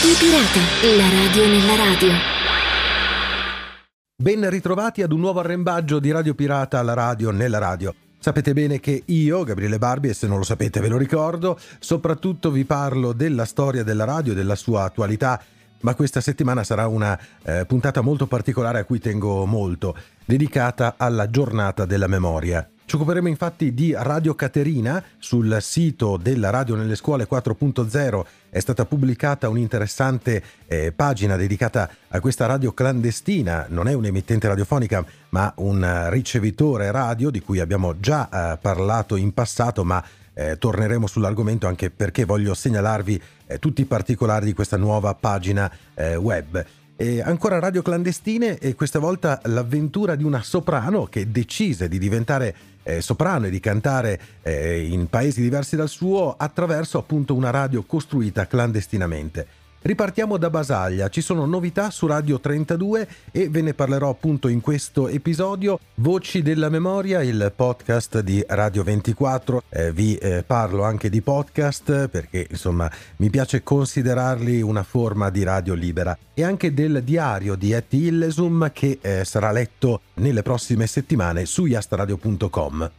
Radio Pirata, la radio nella radio. Ben ritrovati ad un nuovo arrembaggio di Radio Pirata alla radio nella radio. Sapete bene che io, Gabriele Barbi, e se non lo sapete ve lo ricordo, soprattutto vi parlo della storia della radio, della sua attualità, ma questa settimana sarà una eh, puntata molto particolare a cui tengo molto, dedicata alla giornata della memoria. Ci occuperemo infatti di Radio Caterina. Sul sito della Radio nelle Scuole 4.0 è stata pubblicata un'interessante eh, pagina dedicata a questa radio clandestina. Non è un'emittente radiofonica, ma un ricevitore radio di cui abbiamo già eh, parlato in passato, ma eh, torneremo sull'argomento anche perché voglio segnalarvi eh, tutti i particolari di questa nuova pagina eh, web. E ancora radio clandestine e questa volta l'avventura di una soprano che decise di diventare eh, soprano e di cantare eh, in paesi diversi dal suo attraverso appunto una radio costruita clandestinamente. Ripartiamo da Basaglia, ci sono novità su Radio 32 e ve ne parlerò appunto in questo episodio. Voci della memoria, il podcast di Radio 24, eh, vi eh, parlo anche di podcast perché insomma mi piace considerarli una forma di radio libera e anche del diario di Etty Illesum che eh, sarà letto nelle prossime settimane su yastradio.com.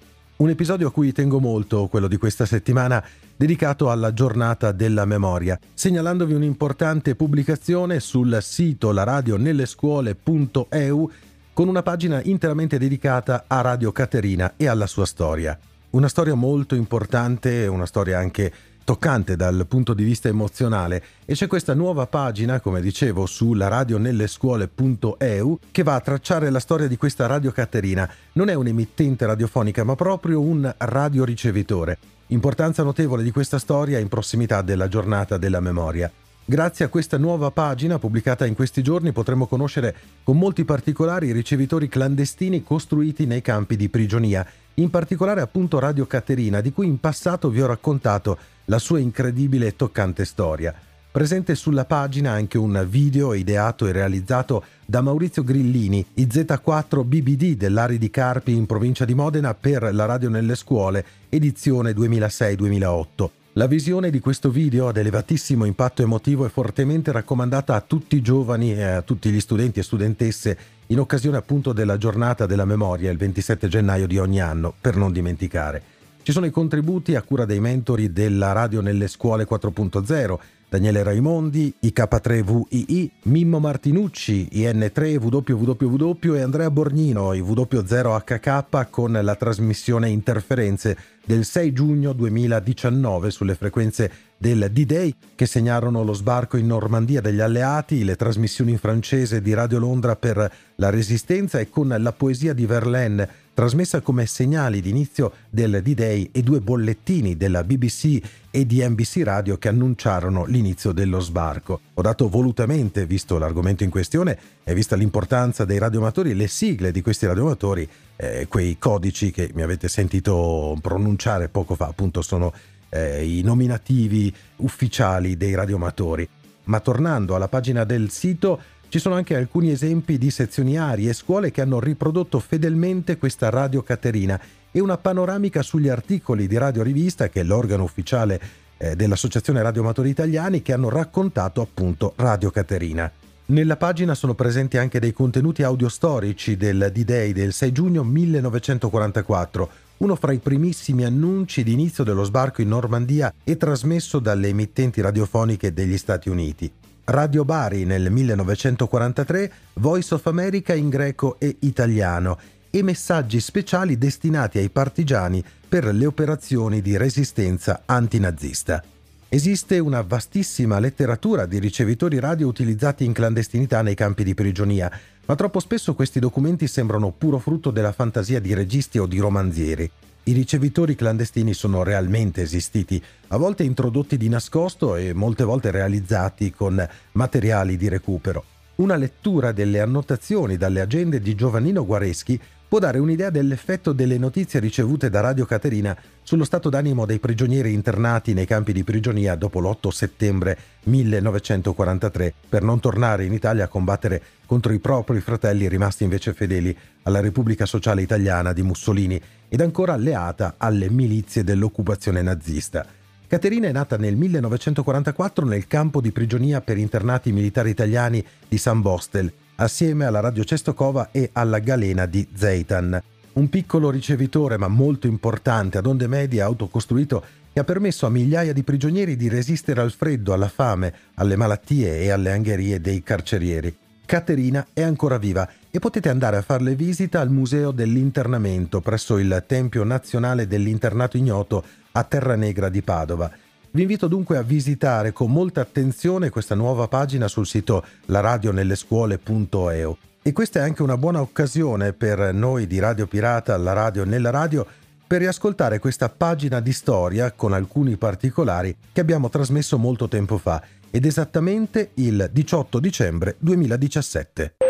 Un episodio a cui tengo molto, quello di questa settimana, dedicato alla giornata della memoria, segnalandovi un'importante pubblicazione sul sito laradionellescuole.eu con una pagina interamente dedicata a Radio Caterina e alla sua storia. Una storia molto importante, una storia anche toccante dal punto di vista emozionale e c'è questa nuova pagina, come dicevo, sulla radionellescuole.eu che va a tracciare la storia di questa Radio Caterina. Non è un'emittente radiofonica, ma proprio un radioricevitore. Importanza notevole di questa storia in prossimità della giornata della memoria. Grazie a questa nuova pagina pubblicata in questi giorni potremo conoscere con molti particolari i ricevitori clandestini costruiti nei campi di prigionia, in particolare appunto Radio Caterina, di cui in passato vi ho raccontato la sua incredibile e toccante storia. Presente sulla pagina anche un video ideato e realizzato da Maurizio Grillini, IZ4 BBD dell'Ari di Carpi in provincia di Modena per la radio nelle scuole, edizione 2006-2008. La visione di questo video ad elevatissimo impatto emotivo è fortemente raccomandata a tutti i giovani e a tutti gli studenti e studentesse in occasione appunto della giornata della memoria il 27 gennaio di ogni anno, per non dimenticare. Ci sono i contributi a cura dei mentori della radio nelle scuole 4.0, Daniele Raimondi, IK3VII, Mimmo Martinucci, IN3 WWW e Andrea Borgnino, IW0HK con la trasmissione Interferenze del 6 giugno 2019 sulle frequenze del D-Day che segnarono lo sbarco in Normandia degli alleati, le trasmissioni in francese di Radio Londra per la Resistenza e con la poesia di Verlaine trasmessa come segnali d'inizio del D-Day e due bollettini della BBC e di NBC Radio che annunciarono l'inizio dello sbarco. Ho dato volutamente, visto l'argomento in questione e vista l'importanza dei radioamatori, le sigle di questi radioamatori, eh, quei codici che mi avete sentito pronunciare poco fa, appunto sono eh, i nominativi ufficiali dei radioamatori. Ma tornando alla pagina del sito, ci sono anche alcuni esempi di sezioni arie e scuole che hanno riprodotto fedelmente questa Radio Caterina e una panoramica sugli articoli di Radio Rivista, che è l'organo ufficiale eh, dell'Associazione Radioamatori Italiani, che hanno raccontato appunto Radio Caterina. Nella pagina sono presenti anche dei contenuti audiostorici del D-Day del 6 giugno 1944, uno fra i primissimi annunci di inizio dello sbarco in Normandia e trasmesso dalle emittenti radiofoniche degli Stati Uniti. Radio Bari nel 1943, Voice of America in greco e italiano e messaggi speciali destinati ai partigiani per le operazioni di resistenza antinazista. Esiste una vastissima letteratura di ricevitori radio utilizzati in clandestinità nei campi di prigionia, ma troppo spesso questi documenti sembrano puro frutto della fantasia di registi o di romanzieri. I ricevitori clandestini sono realmente esistiti, a volte introdotti di nascosto e molte volte realizzati con materiali di recupero. Una lettura delle annotazioni dalle agende di Giovannino Guareschi può dare un'idea dell'effetto delle notizie ricevute da Radio Caterina sullo stato d'animo dei prigionieri internati nei campi di prigionia dopo l'8 settembre 1943 per non tornare in Italia a combattere contro i propri fratelli rimasti invece fedeli alla Repubblica Sociale Italiana di Mussolini ed ancora alleata alle milizie dell'occupazione nazista. Caterina è nata nel 1944 nel campo di prigionia per internati militari italiani di San Bostel, assieme alla Radio Cestokova e alla Galena di Zeitan. Un piccolo ricevitore ma molto importante ad onde medie autocostruito che ha permesso a migliaia di prigionieri di resistere al freddo, alla fame, alle malattie e alle angherie dei carcerieri. Caterina è ancora viva e potete andare a farle visita al Museo dell'Internamento presso il Tempio Nazionale dell'Internato Ignoto a Terra Negra di Padova. Vi invito dunque a visitare con molta attenzione questa nuova pagina sul sito laradionellescuole.eu. E questa è anche una buona occasione per noi di Radio Pirata, la radio nella radio, per riascoltare questa pagina di storia con alcuni particolari che abbiamo trasmesso molto tempo fa ed esattamente il 18 dicembre 2017.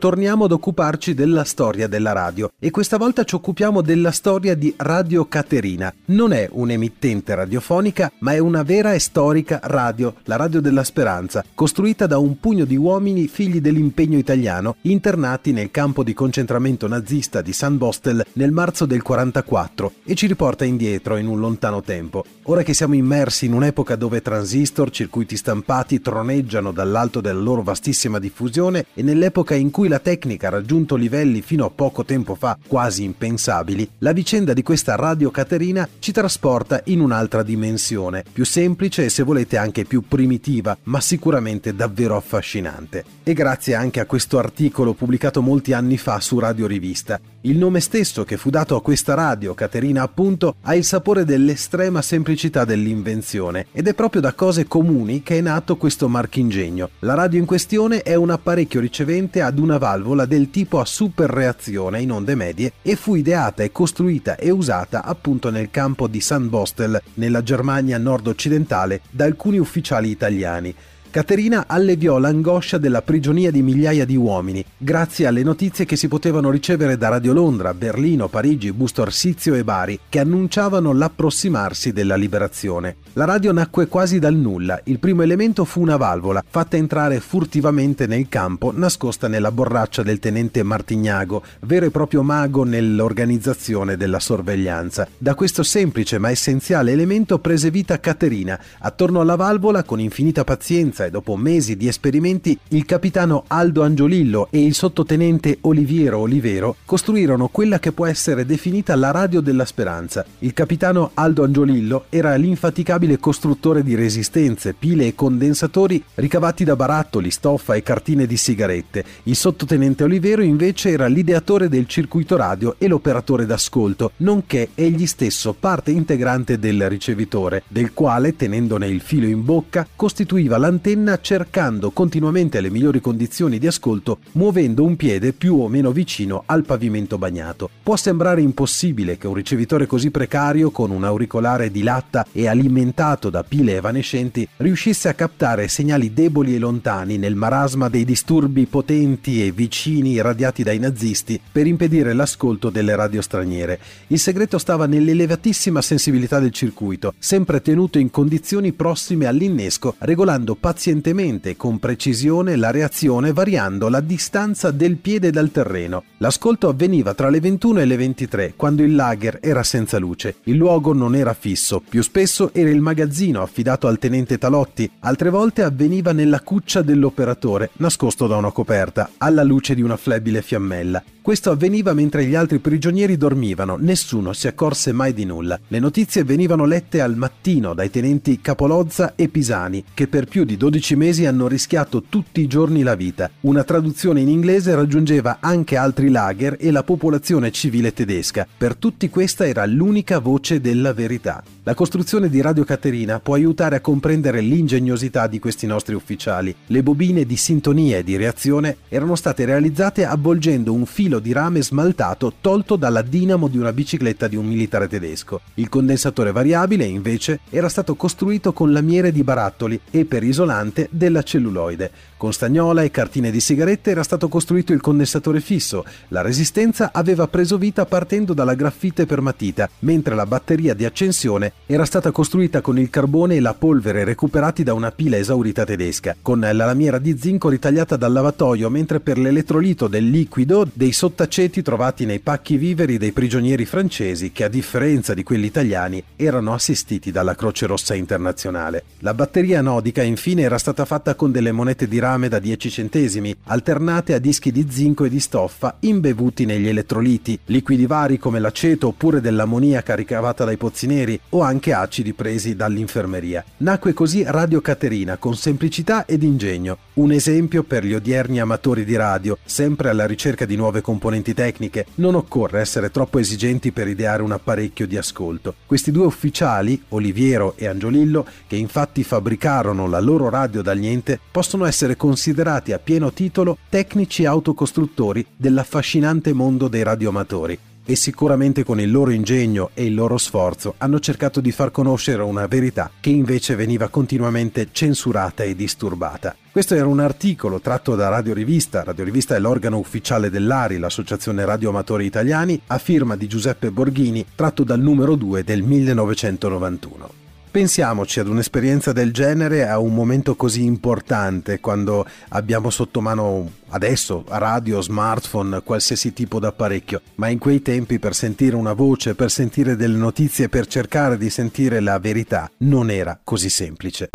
Torniamo ad occuparci della storia della radio e questa volta ci occupiamo della storia di Radio Caterina. Non è un'emittente radiofonica, ma è una vera e storica radio, la Radio della Speranza, costruita da un pugno di uomini figli dell'impegno italiano, internati nel campo di concentramento nazista di San Bostel nel marzo del 44 e ci riporta indietro in un lontano tempo. Ora che siamo immersi in un'epoca dove transistor, circuiti stampati troneggiano dall'alto della loro vastissima diffusione e nell'epoca in cui la tecnica ha raggiunto livelli fino a poco tempo fa quasi impensabili, la vicenda di questa Radio Caterina ci trasporta in un'altra dimensione, più semplice e se volete anche più primitiva, ma sicuramente davvero affascinante. E grazie anche a questo articolo pubblicato molti anni fa su Radio Rivista. Il nome stesso che fu dato a questa radio, Caterina appunto, ha il sapore dell'estrema semplicità dell'invenzione ed è proprio da cose comuni che è nato questo marchingegno. La radio in questione è un apparecchio ricevente ad una valvola del tipo a super reazione in onde medie e fu ideata e costruita e usata appunto nel campo di San Bostel, nella Germania nord-occidentale, da alcuni ufficiali italiani. Caterina alleviò l'angoscia della prigionia di migliaia di uomini, grazie alle notizie che si potevano ricevere da Radio Londra, Berlino, Parigi, Busto Arsizio e Bari, che annunciavano l'approssimarsi della liberazione. La radio nacque quasi dal nulla. Il primo elemento fu una valvola, fatta entrare furtivamente nel campo, nascosta nella borraccia del tenente Martignago, vero e proprio mago nell'organizzazione della sorveglianza. Da questo semplice ma essenziale elemento prese vita Caterina. Attorno alla valvola, con infinita pazienza, e dopo mesi di esperimenti, il capitano Aldo Angiolillo e il sottotenente Oliviero Olivero costruirono quella che può essere definita la radio della speranza. Il capitano Aldo Angiolillo era l'infaticabile costruttore di resistenze, pile e condensatori ricavati da barattoli, stoffa e cartine di sigarette. Il sottotenente Olivero invece era l'ideatore del circuito radio e l'operatore d'ascolto, nonché egli stesso parte integrante del ricevitore, del quale, tenendone il filo in bocca, costituiva l'antenna antenna cercando continuamente le migliori condizioni di ascolto muovendo un piede più o meno vicino al pavimento bagnato. Può sembrare impossibile che un ricevitore così precario con un auricolare di latta e alimentato da pile evanescenti riuscisse a captare segnali deboli e lontani nel marasma dei disturbi potenti e vicini irradiati dai nazisti per impedire l'ascolto delle radio straniere. Il segreto stava nell'elevatissima sensibilità del circuito, sempre tenuto in condizioni prossime all'innesco, regolando pazientemente pazientemente con precisione la reazione variando la distanza del piede dal terreno. L'ascolto avveniva tra le 21 e le 23, quando il lager era senza luce. Il luogo non era fisso, più spesso era il magazzino affidato al tenente Talotti, altre volte avveniva nella cuccia dell'operatore, nascosto da una coperta, alla luce di una flebile fiammella. Questo avveniva mentre gli altri prigionieri dormivano, nessuno si accorse mai di nulla. Le notizie venivano lette al mattino dai tenenti Capolozza e Pisani, che per più di 12 mesi hanno rischiato tutti i giorni la vita. Una traduzione in inglese raggiungeva anche altri lager e la popolazione civile tedesca. Per tutti questa era l'unica voce della verità. La costruzione di Radio Caterina può aiutare a comprendere l'ingegnosità di questi nostri ufficiali. Le bobine di sintonia e di reazione erano state realizzate avvolgendo un filo di rame smaltato tolto dalla dinamo di una bicicletta di un militare tedesco. Il condensatore variabile, invece, era stato costruito con lamiere di barattoli e per isolante della celluloide. Con stagnola e cartine di sigarette era stato costruito il condensatore fisso. La resistenza aveva preso vita partendo dalla graffite per matita, mentre la batteria di accensione era stata costruita con il carbone e la polvere recuperati da una pila esaurita tedesca, con la lamiera di zinco ritagliata dal lavatoio, mentre per l'elettrolito del liquido dei sottaceti trovati nei pacchi viveri dei prigionieri francesi che a differenza di quelli italiani erano assistiti dalla Croce Rossa Internazionale. La batteria nodica infine era stata fatta con delle monete di rame da 10 centesimi, alternate a dischi di zinco e di stoffa imbevuti negli elettroliti, liquidi vari come l'aceto oppure dell'ammoniaca ricavata dai pozzi neri o anche acidi presi dall'infermeria. Nacque così Radio Caterina con semplicità ed ingegno, un esempio per gli odierni amatori di radio, sempre alla ricerca di nuove componenti tecniche. Non occorre essere troppo esigenti per ideare un apparecchio di ascolto. Questi due ufficiali, Oliviero e Angiolillo, che infatti fabbricarono la loro radio dal niente, possono essere considerati a pieno titolo tecnici autocostruttori dell'affascinante mondo dei radioamatori e sicuramente con il loro ingegno e il loro sforzo hanno cercato di far conoscere una verità che invece veniva continuamente censurata e disturbata. Questo era un articolo tratto da Radio Rivista. Radio Rivista è l'organo ufficiale dell'ARI, l'Associazione Radioamatori Italiani, a firma di Giuseppe Borghini, tratto dal numero 2 del 1991. Pensiamoci ad un'esperienza del genere a un momento così importante quando abbiamo sotto mano adesso radio, smartphone, qualsiasi tipo d'apparecchio, ma in quei tempi per sentire una voce, per sentire delle notizie, per cercare di sentire la verità non era così semplice.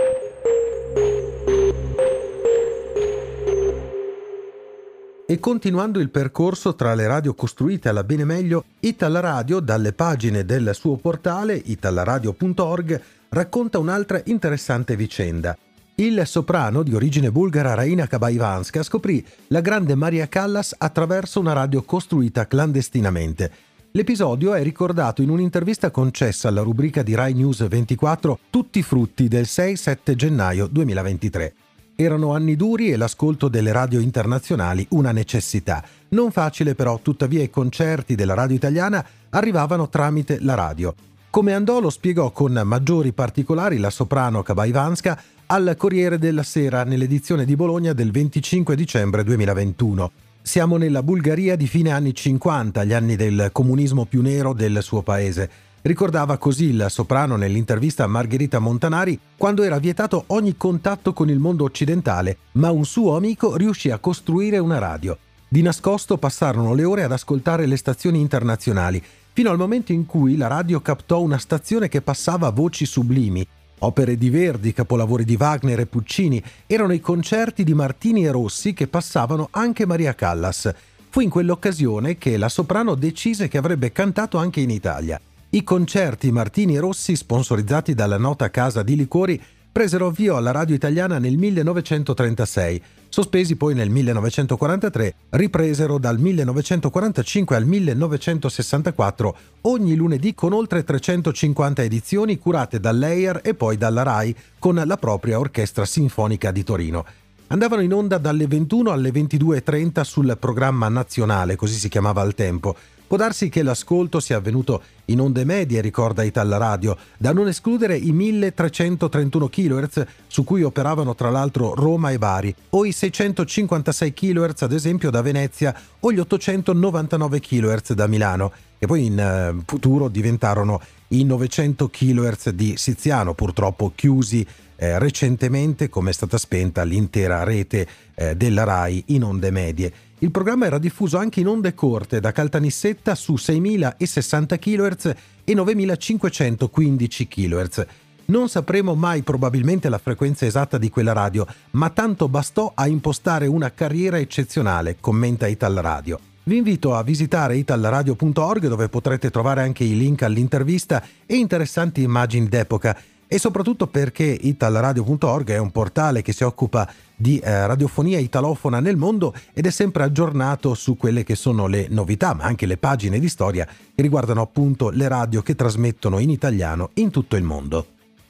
E continuando il percorso tra le radio costruite alla bene meglio, Ital Radio, dalle pagine del suo portale italradio.org, racconta un'altra interessante vicenda. Il soprano di origine bulgara Raina Kabaivanska scoprì la grande Maria Callas attraverso una radio costruita clandestinamente. L'episodio è ricordato in un'intervista concessa alla rubrica di Rai News 24 Tutti i frutti del 6-7 gennaio 2023. Erano anni duri e l'ascolto delle radio internazionali una necessità. Non facile però, tuttavia i concerti della radio italiana arrivavano tramite la radio. Come andò lo spiegò con maggiori particolari la soprano Kabaivanska al Corriere della Sera nell'edizione di Bologna del 25 dicembre 2021. Siamo nella Bulgaria di fine anni 50, gli anni del comunismo più nero del suo paese. Ricordava così il soprano nell'intervista a Margherita Montanari quando era vietato ogni contatto con il mondo occidentale, ma un suo amico riuscì a costruire una radio. Di nascosto passarono le ore ad ascoltare le stazioni internazionali, fino al momento in cui la radio captò una stazione che passava voci sublimi. Opere di Verdi, capolavori di Wagner e Puccini, erano i concerti di Martini e Rossi che passavano anche Maria Callas. Fu in quell'occasione che la soprano decise che avrebbe cantato anche in Italia. I concerti Martini e Rossi, sponsorizzati dalla nota casa di liquori, presero avvio alla radio italiana nel 1936, sospesi poi nel 1943, ripresero dal 1945 al 1964 ogni lunedì con oltre 350 edizioni curate dall'EIR e poi dalla RAI con la propria Orchestra Sinfonica di Torino. Andavano in onda dalle 21 alle 22.30 sul programma nazionale, così si chiamava al tempo, Può darsi che l'ascolto sia avvenuto in onde medie, ricorda Ital Radio, da non escludere i 1331 kHz su cui operavano tra l'altro Roma e Bari, o i 656 kHz ad esempio da Venezia o gli 899 kHz da Milano, che poi in eh, futuro diventarono i 900 kHz di Siziano, purtroppo chiusi eh, recentemente come è stata spenta l'intera rete eh, della RAI in onde medie. Il programma era diffuso anche in onde corte da Caltanissetta su 6060 kHz e 9515 kHz. Non sapremo mai probabilmente la frequenza esatta di quella radio, ma tanto bastò a impostare una carriera eccezionale, commenta Ital Radio. Vi invito a visitare italradio.org dove potrete trovare anche i link all'intervista e interessanti immagini d'epoca e soprattutto perché italradio.org è un portale che si occupa di eh, radiofonia italofona nel mondo ed è sempre aggiornato su quelle che sono le novità, ma anche le pagine di storia che riguardano appunto le radio che trasmettono in italiano in tutto il mondo.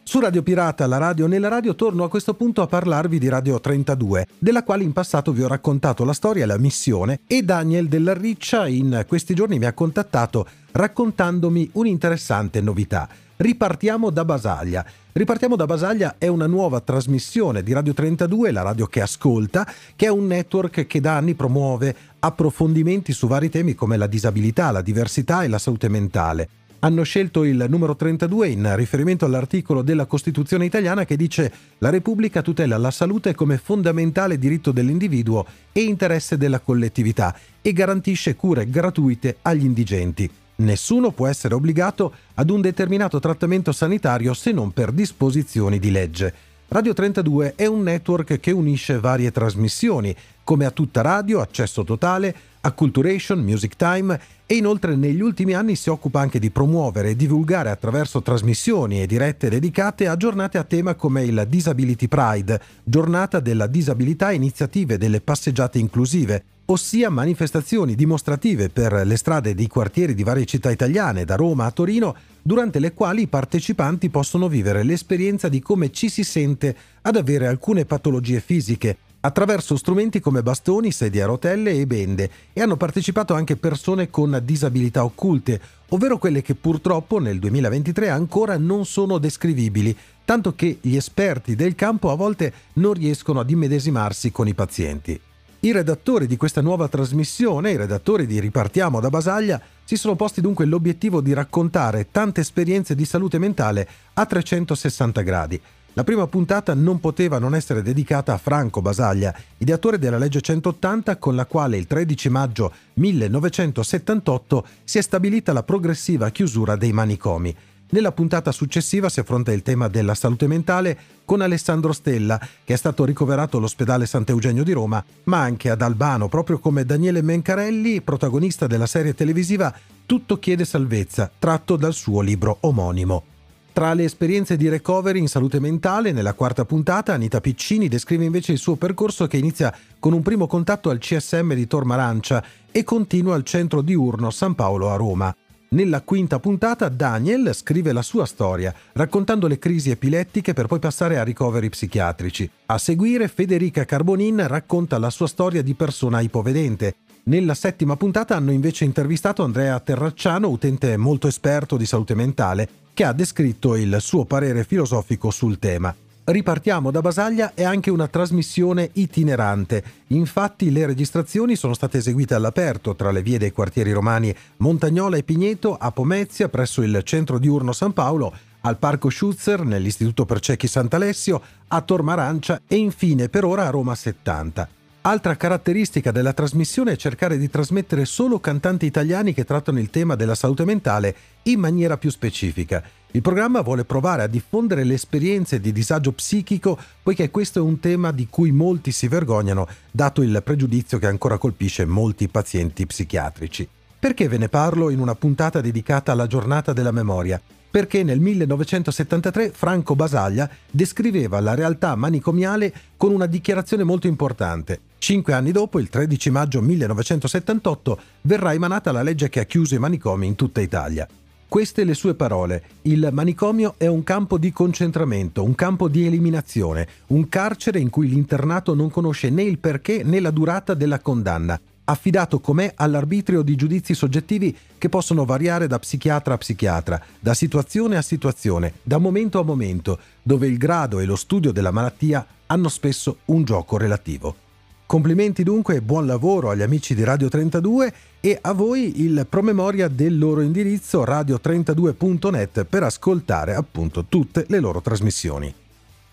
Su Radio Pirata, la radio nella radio, torno a questo punto a parlarvi di Radio 32, della quale in passato vi ho raccontato la storia e la missione e Daniel della Riccia in questi giorni mi ha contattato raccontandomi un'interessante novità. Ripartiamo da Basaglia. Ripartiamo da Basaglia è una nuova trasmissione di Radio 32, la radio che ascolta, che è un network che da anni promuove approfondimenti su vari temi come la disabilità, la diversità e la salute mentale hanno scelto il numero 32 in riferimento all'articolo della Costituzione italiana che dice la Repubblica tutela la salute come fondamentale diritto dell'individuo e interesse della collettività e garantisce cure gratuite agli indigenti. Nessuno può essere obbligato ad un determinato trattamento sanitario se non per disposizioni di legge. Radio 32 è un network che unisce varie trasmissioni, come a tutta radio, accesso totale, Acculturation, Music Time e inoltre negli ultimi anni si occupa anche di promuovere e divulgare attraverso trasmissioni e dirette dedicate a giornate a tema come il Disability Pride, giornata della disabilità e iniziative delle passeggiate inclusive, ossia manifestazioni dimostrative per le strade dei quartieri di varie città italiane, da Roma a Torino, durante le quali i partecipanti possono vivere l'esperienza di come ci si sente ad avere alcune patologie fisiche, attraverso strumenti come bastoni, sedie a rotelle e bende e hanno partecipato anche persone con disabilità occulte, ovvero quelle che purtroppo nel 2023 ancora non sono descrivibili, tanto che gli esperti del campo a volte non riescono ad immedesimarsi con i pazienti. I redattori di questa nuova trasmissione, i redattori di Ripartiamo da Basaglia, si sono posti dunque l'obiettivo di raccontare tante esperienze di salute mentale a 360 gradi la prima puntata non poteva non essere dedicata a Franco Basaglia, ideatore della legge 180 con la quale il 13 maggio 1978 si è stabilita la progressiva chiusura dei manicomi. Nella puntata successiva si affronta il tema della salute mentale con Alessandro Stella, che è stato ricoverato all'ospedale Sant'Eugenio di Roma, ma anche ad Albano, proprio come Daniele Mencarelli, protagonista della serie televisiva Tutto chiede salvezza, tratto dal suo libro omonimo. Tra le esperienze di recovery in salute mentale, nella quarta puntata Anita Piccini descrive invece il suo percorso che inizia con un primo contatto al CSM di Tormarancia e continua al centro diurno San Paolo a Roma. Nella quinta puntata Daniel scrive la sua storia, raccontando le crisi epilettiche per poi passare a ricoveri psichiatrici. A seguire Federica Carbonin racconta la sua storia di persona ipovedente. Nella settima puntata hanno invece intervistato Andrea Terracciano, utente molto esperto di salute mentale, che ha descritto il suo parere filosofico sul tema. Ripartiamo da Basaglia è anche una trasmissione itinerante. Infatti le registrazioni sono state eseguite all'aperto tra le vie dei quartieri romani Montagnola e Pigneto, a Pomezia presso il centro diurno San Paolo, al Parco Schutzer, nell'Istituto per Ciechi Sant'Alessio, a Tormarancia e infine per ora a Roma 70. Altra caratteristica della trasmissione è cercare di trasmettere solo cantanti italiani che trattano il tema della salute mentale in maniera più specifica. Il programma vuole provare a diffondere le esperienze di disagio psichico, poiché questo è un tema di cui molti si vergognano, dato il pregiudizio che ancora colpisce molti pazienti psichiatrici. Perché ve ne parlo in una puntata dedicata alla giornata della memoria? perché nel 1973 Franco Basaglia descriveva la realtà manicomiale con una dichiarazione molto importante. Cinque anni dopo, il 13 maggio 1978, verrà emanata la legge che ha chiuso i manicomi in tutta Italia. Queste le sue parole. Il manicomio è un campo di concentramento, un campo di eliminazione, un carcere in cui l'internato non conosce né il perché né la durata della condanna affidato com'è all'arbitrio di giudizi soggettivi che possono variare da psichiatra a psichiatra, da situazione a situazione, da momento a momento, dove il grado e lo studio della malattia hanno spesso un gioco relativo. Complimenti dunque e buon lavoro agli amici di Radio 32 e a voi il promemoria del loro indirizzo radio32.net per ascoltare appunto tutte le loro trasmissioni.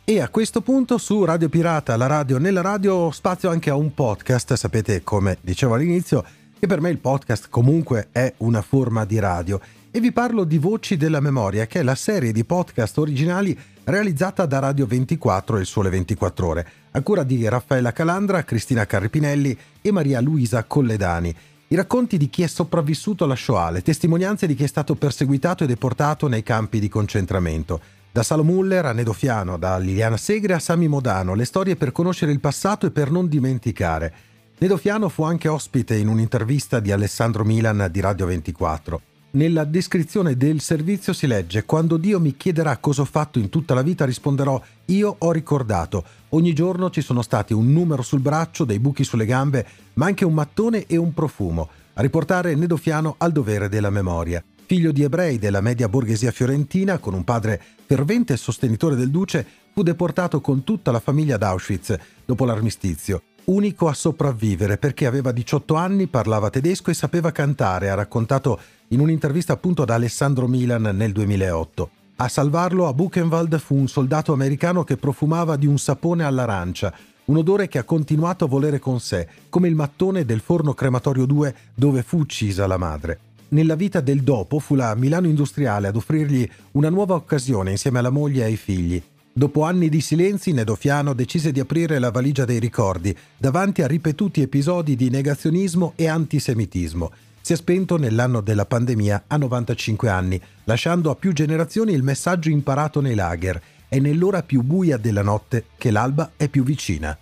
E a questo punto su Radio Pirata, la radio nella radio, spazio anche a un podcast. Sapete, come dicevo all'inizio, che per me il podcast comunque è una forma di radio. E vi parlo di Voci della Memoria, che è la serie di podcast originali realizzata da Radio 24 e il Sole 24 Ore, a cura di Raffaella Calandra, Cristina Carripinelli e Maria Luisa Colledani. I racconti di chi è sopravvissuto alla Shoah, le testimonianze di chi è stato perseguitato e deportato nei campi di concentramento. Da Salo Muller a Nedofiano, da Liliana Segre a Sami Modano, le storie per conoscere il passato e per non dimenticare. Nedofiano fu anche ospite in un'intervista di Alessandro Milan di Radio 24. Nella descrizione del servizio si legge Quando Dio mi chiederà cosa ho fatto in tutta la vita risponderò Io ho ricordato. Ogni giorno ci sono stati un numero sul braccio, dei buchi sulle gambe, ma anche un mattone e un profumo, a riportare Nedofiano al dovere della memoria. Figlio di ebrei della media borghesia fiorentina, con un padre fervente sostenitore del duce, fu deportato con tutta la famiglia ad Auschwitz dopo l'armistizio. Unico a sopravvivere perché aveva 18 anni, parlava tedesco e sapeva cantare, ha raccontato in un'intervista appunto ad Alessandro Milan nel 2008. A salvarlo a Buchenwald fu un soldato americano che profumava di un sapone all'arancia, un odore che ha continuato a volere con sé, come il mattone del forno crematorio 2 dove fu uccisa la madre. Nella vita del dopo fu la Milano Industriale ad offrirgli una nuova occasione insieme alla moglie e ai figli. Dopo anni di silenzi, Nedofiano decise di aprire la valigia dei ricordi davanti a ripetuti episodi di negazionismo e antisemitismo. Si è spento nell'anno della pandemia a 95 anni, lasciando a più generazioni il messaggio imparato nei lager è nell'ora più buia della notte che l'alba è più vicina.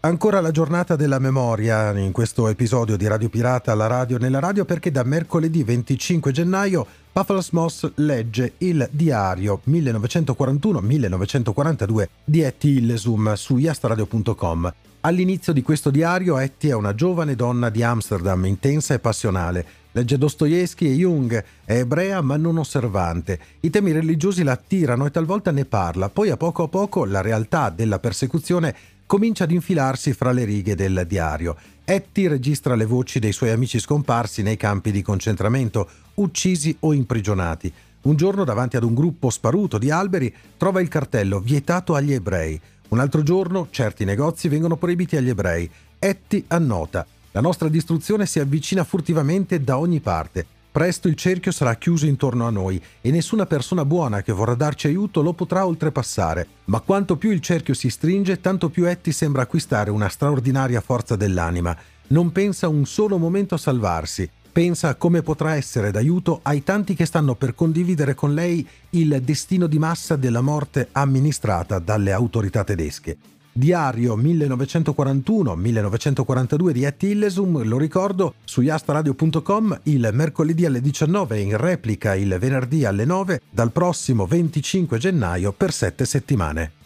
Ancora la giornata della memoria in questo episodio di Radio Pirata alla radio nella radio perché da mercoledì 25 gennaio Puffles Moss legge il diario 1941-1942 di Etty Illesum su yastradio.com. All'inizio di questo diario Etty è una giovane donna di Amsterdam, intensa e passionale, Legge Dostoevsky e Jung, è ebrea ma non osservante. I temi religiosi la attirano e talvolta ne parla, poi a poco a poco la realtà della persecuzione comincia ad infilarsi fra le righe del diario. Etty registra le voci dei suoi amici scomparsi nei campi di concentramento, uccisi o imprigionati. Un giorno davanti ad un gruppo sparuto di alberi trova il cartello vietato agli ebrei. Un altro giorno certi negozi vengono proibiti agli ebrei. Etty annota la nostra distruzione si avvicina furtivamente da ogni parte. Presto il cerchio sarà chiuso intorno a noi e nessuna persona buona che vorrà darci aiuto lo potrà oltrepassare. Ma quanto più il cerchio si stringe, tanto più Etty sembra acquistare una straordinaria forza dell'anima. Non pensa un solo momento a salvarsi, pensa a come potrà essere d'aiuto ai tanti che stanno per condividere con lei il destino di massa della morte amministrata dalle autorità tedesche. Diario 1941-1942 di Etty Illesum, lo ricordo, su yastaradio.com il mercoledì alle 19 e in replica il venerdì alle 9 dal prossimo 25 gennaio per sette settimane.